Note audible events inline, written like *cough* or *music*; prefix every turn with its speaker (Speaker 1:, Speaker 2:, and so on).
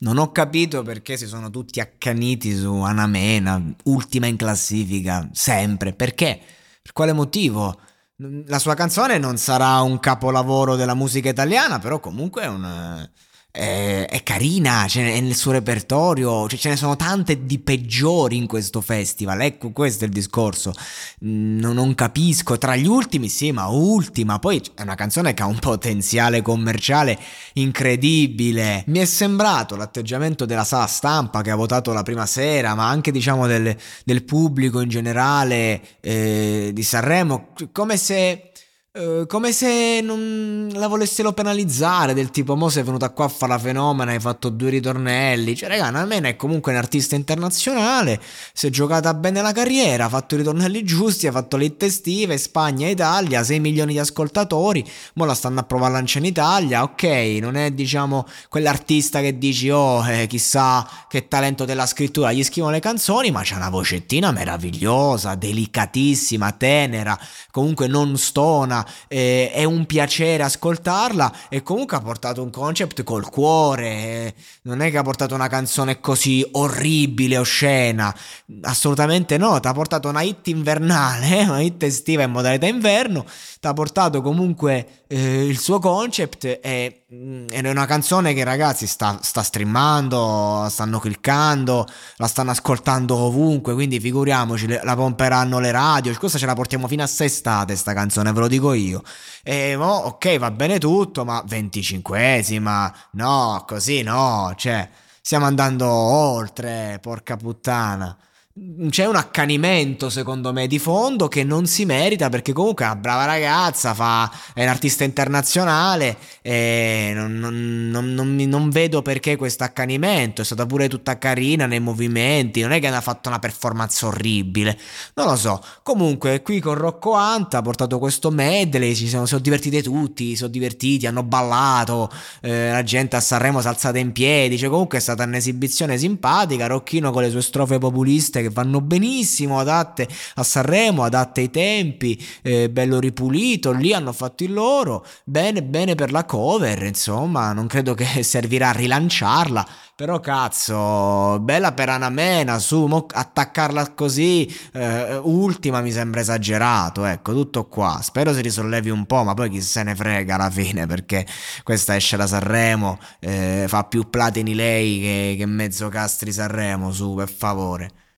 Speaker 1: Non ho capito perché si sono tutti accaniti su Anamena, ultima in classifica, sempre. Perché? Per quale motivo? La sua canzone non sarà un capolavoro della musica italiana, però comunque è un è, è carina, è nel suo repertorio, cioè ce ne sono tante di peggiori in questo festival, ecco questo è il discorso, mm, non, non capisco, tra gli ultimi sì, ma ultima, poi è una canzone che ha un potenziale commerciale incredibile, mi è sembrato l'atteggiamento della sala stampa che ha votato la prima sera, ma anche diciamo del, del pubblico in generale eh, di Sanremo, come se eh, come se non la volessero penalizzare, del tipo, mo sei venuta qua a fare la fenomena, hai fatto due ritornelli. Cioè, raga, Namena è comunque un artista internazionale, si è giocata bene la carriera, ha fatto i ritornelli giusti, ha fatto le estive, Spagna Italia, 6 milioni di ascoltatori, mo la stanno a provare a lanciare in Italia, ok, non è, diciamo, quell'artista che dici, oh, eh, chissà che talento della scrittura, gli scrivono le canzoni, ma c'ha una vocettina meravigliosa, delicatissima, tenera, comunque non stona, eh, è un piacere ascoltarla e comunque ha portato un concept col cuore, eh, non è che ha portato una canzone così orribile, oscena, assolutamente no, ti ha portato una hit invernale, *laughs* una hit estiva in modalità inverno, ti ha portato comunque eh, il suo concept e mm, è una canzone che ragazzi sta, sta streamando, stanno cliccando, la stanno ascoltando ovunque, quindi figuriamoci, la pomperanno le radio, questa ce la portiamo fino a sestate sta canzone, ve lo dico io. E mo, ok, va bene tutto, ma 25esima, no, così no, cioè, stiamo andando oltre, porca puttana c'è un accanimento secondo me di fondo che non si merita perché comunque è una brava ragazza, fa, è un artista internazionale e non, non, non, non, vedo perché questo accanimento, è stata pure tutta carina nei movimenti, non è che ha fatto una performance orribile, non lo so, comunque qui con Rocco Anta ha portato questo medley, ci sono, sono divertiti tutti, si sono divertiti, hanno ballato, eh, la gente a Sanremo si è alzata in piedi, cioè comunque è stata un'esibizione simpatica, Rocchino con le sue strofe populiste che vanno benissimo, adatte a Sanremo, adatte ai tempi, eh, bello ripulito, lì hanno fatto il loro, bene bene per la cover, insomma, non credo che *laughs* servirà a rilanciarla, però cazzo, bella per Anamena, su, mo, attaccarla così, eh, ultima mi sembra esagerato, ecco, tutto qua, spero si risollevi un po', ma poi chi se ne frega alla fine, perché questa esce da Sanremo, eh, fa più platini lei che, che mezzo castri Sanremo, su, per favore.